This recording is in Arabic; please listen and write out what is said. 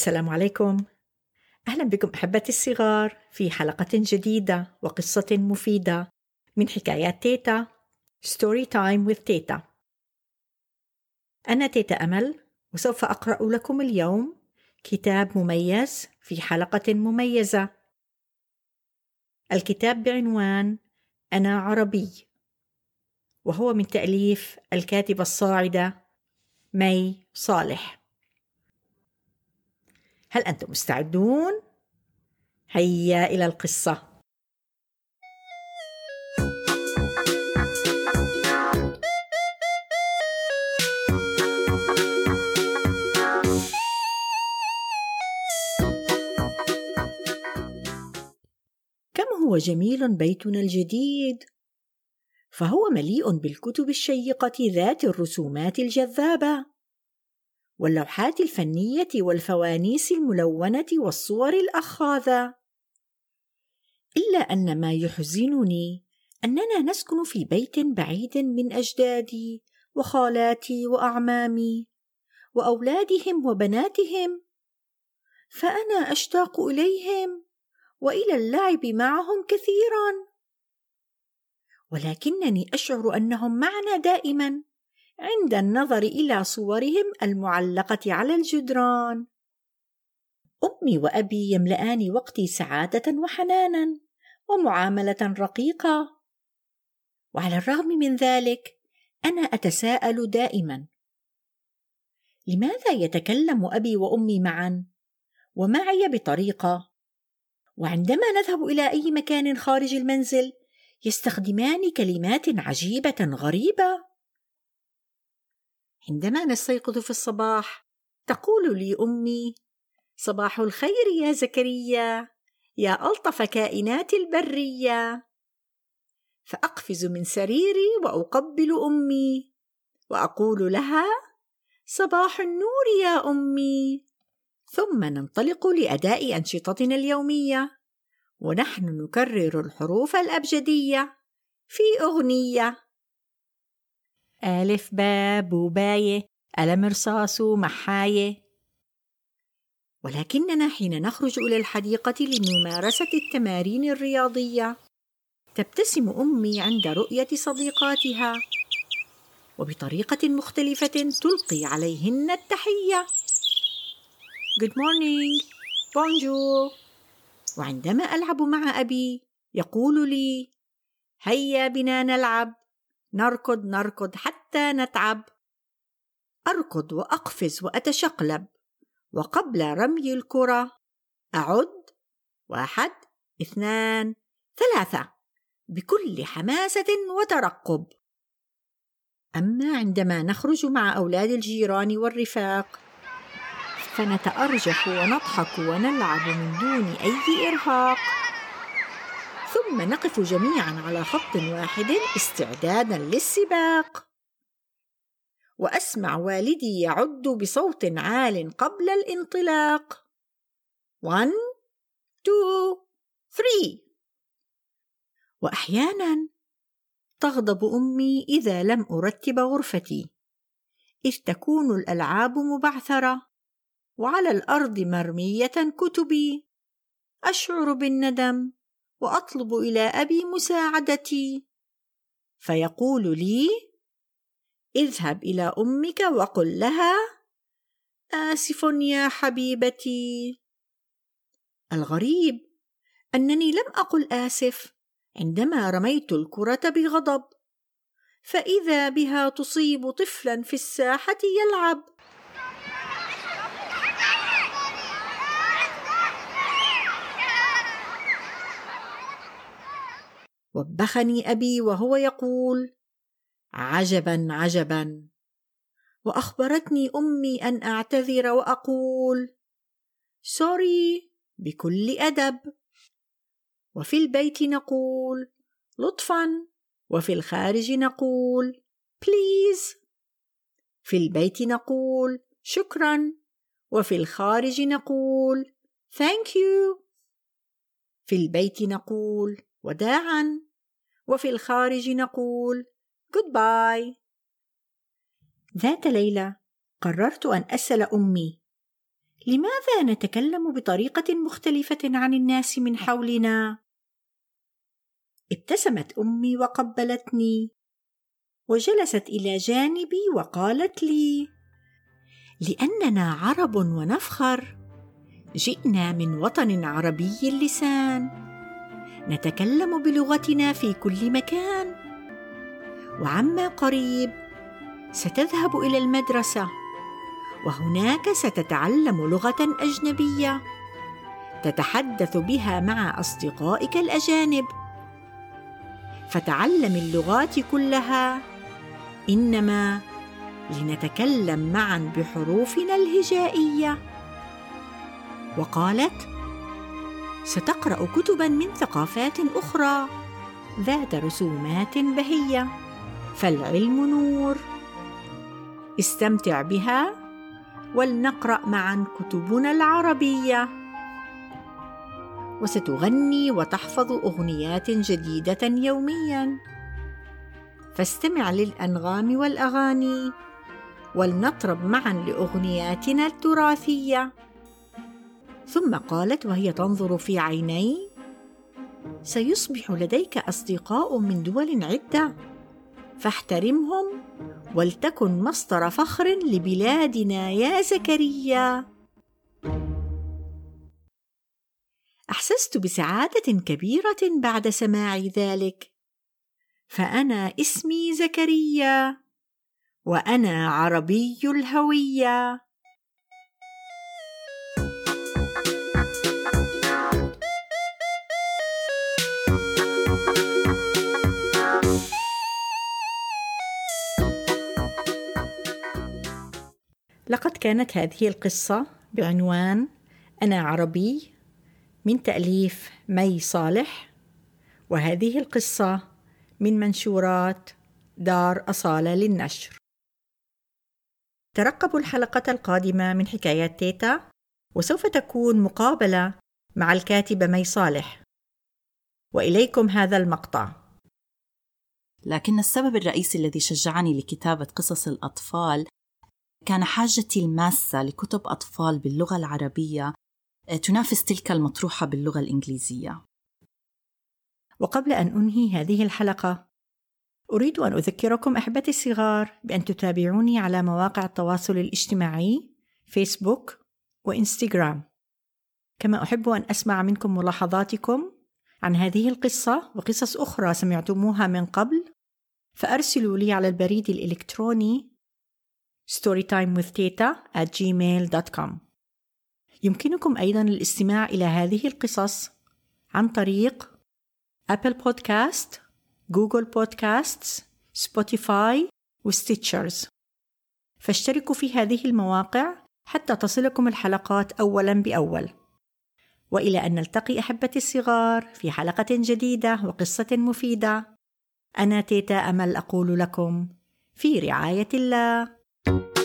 السلام عليكم. أهلا بكم أحبتي الصغار في حلقة جديدة وقصة مفيدة من حكايات تيتا story time with تيتا. أنا تيتا أمل وسوف أقرأ لكم اليوم كتاب مميز في حلقة مميزة. الكتاب بعنوان أنا عربي وهو من تأليف الكاتبة الصاعدة مي صالح. هل أنتم مستعدون؟ هيا إلى القصة. كم هو جميل بيتنا الجديد؟ فهو مليء بالكتب الشيقة ذات الرسومات الجذابة. واللوحات الفنية والفوانيس الملونة والصور الأخاذة. إلا أن ما يحزنني أننا نسكن في بيت بعيد من أجدادي وخالاتي وأعمامي وأولادهم وبناتهم فأنا أشتاق إليهم وإلى اللعب معهم كثيرا. ولكنني أشعر أنهم معنا دائما. عند النظر إلى صورهم المعلقة على الجدران. أمي وأبي يملان وقتي سعادة وحنانا ومعاملة رقيقة. وعلى الرغم من ذلك أنا أتساءل دائما. لماذا يتكلم أبي وأمي معا؟ ومعي بطريقة. وعندما نذهب إلى أي مكان خارج المنزل يستخدمان كلمات عجيبة غريبة. عندما نستيقظ في الصباح تقول لي أمي صباح الخير يا زكريا يا ألطف كائنات البرية. فأقفز من سريري وأقبل أمي وأقول لها صباح النور يا أمي. ثم ننطلق لأداء أنشطتنا اليومية ونحن نكرر الحروف الأبجدية في أغنية. ألف باب بوباية ألم رصاص محاية ولكننا حين نخرج إلى الحديقة لممارسة التمارين الرياضية تبتسم أمي عند رؤية صديقاتها. وبطريقة مختلفة تلقي عليهن التحية. Good morning. Bonjour. وعندما ألعب مع أبي يقول لي هيا بنا نلعب. نركض نركض حتى نتعب. أركض وأقفز وأتشقلب. وقبل رمي الكرة أعد. واحد اثنان ثلاثة. بكل حماسة وترقب. أما عندما نخرج مع أولاد الجيران والرفاق فنتأرجح ونضحك ونلعب من دون أي إرهاق. ثم نقف جميعا على خط واحد استعدادا للسباق. وأسمع والدي يعد بصوت عال قبل الانطلاق. 1 2 3 واحيانا تغضب أمي إذا لم أرتب غرفتي. إذ تكون الألعاب مبعثرة وعلى الأرض مرمية كتبي. أشعر بالندم. وأطلب إلى أبي مساعدتي. فيقول لي اذهب إلى أمك وقل لها اسف يا حبيبتي الغريب أنني لم أقل آسف عندما رميت الكرة بغضب. فإذا بها تصيب طفلا في الساحة يلعب. وبخني أبي وهو يقول عجبا عجبا. وأخبرتني أمي أن أعتذر وأقول sorry بكل أدب. وفي البيت نقول لطفا. وفي الخارج نقول please في البيت نقول شكرا. وفي الخارج نقول thank you في البيت نقول وداعا. وفي الخارج نقول goodbye ذات ليلة قررت أن أسأل أمي لماذا نتكلم بطريقة مختلفة عن الناس من حولنا؟ ابتسمت أمي وقبلتني وجلست إلى جانبي وقالت لي: لأننا عرب ونفخر جئنا من وطن عربي اللسان نتكلم بلغتنا في كل مكان. وعما قريب ستذهب إلى المدرسة وهناك ستتعلم لغة أجنبية. تتحدث بها مع أصدقائك الأجانب. فتعلم اللغات كلها. إنما لنتكلم معا بحروفنا الهجائية. وقالت ستقرأ كتبا من ثقافات أخرى ذات رسومات بهية. فالعلم نور. استمتع بها ولنقرأ معا كتبنا العربية. وستغني وتحفظ أغنيات جديدة يوميا. فاستمع للأنغام والأغاني ولنطرب معا لأغنياتنا التراثية. ثم قالت وهي تنظر في عيني سيصبح لديك أصدقاء من دول عدة فاحترمهم ولتكن مصدر فخر لبلادنا يا زكريا. أحسست بسعادة كبيرة بعد سماع ذلك. فأنا اسمي زكريا وأنا عربي الهوية. كانت هذه القصة بعنوان أنا عربي من تأليف مي صالح وهذه القصة من منشورات دار أصالة للنشر. ترقبوا الحلقة القادمة من حكايات تيتا وسوف تكون مقابلة مع الكاتبة مي صالح. وإليكم هذا المقطع. لكن السبب الرئيسي الذي شجعني لكتابة قصص الأطفال كان حاجتي الماسة لكتب أطفال باللغة العربية آه، تنافس تلك المطروحة باللغة الإنجليزية. وقبل أن أنهي هذه الحلقة، أريد أن أذكركم أحبتي الصغار بأن تتابعوني على مواقع التواصل الاجتماعي فيسبوك وإنستغرام. كما أحب أن أسمع منكم ملاحظاتكم عن هذه القصة وقصص أخرى سمعتموها من قبل، فأرسلوا لي على البريد الإلكتروني storytimewithteta at gmail.com يمكنكم أيضا الاستماع إلى هذه القصص عن طريق Apple Podcasts، Google Podcasts، Spotify و Stitcher فاشتركوا في هذه المواقع حتى تصلكم الحلقات أولا بأول. وإلى أن نلتقي أحبتي الصغار في حلقة جديدة وقصة مفيدة. أنا تيتا أمل أقول لكم في رعاية الله. You.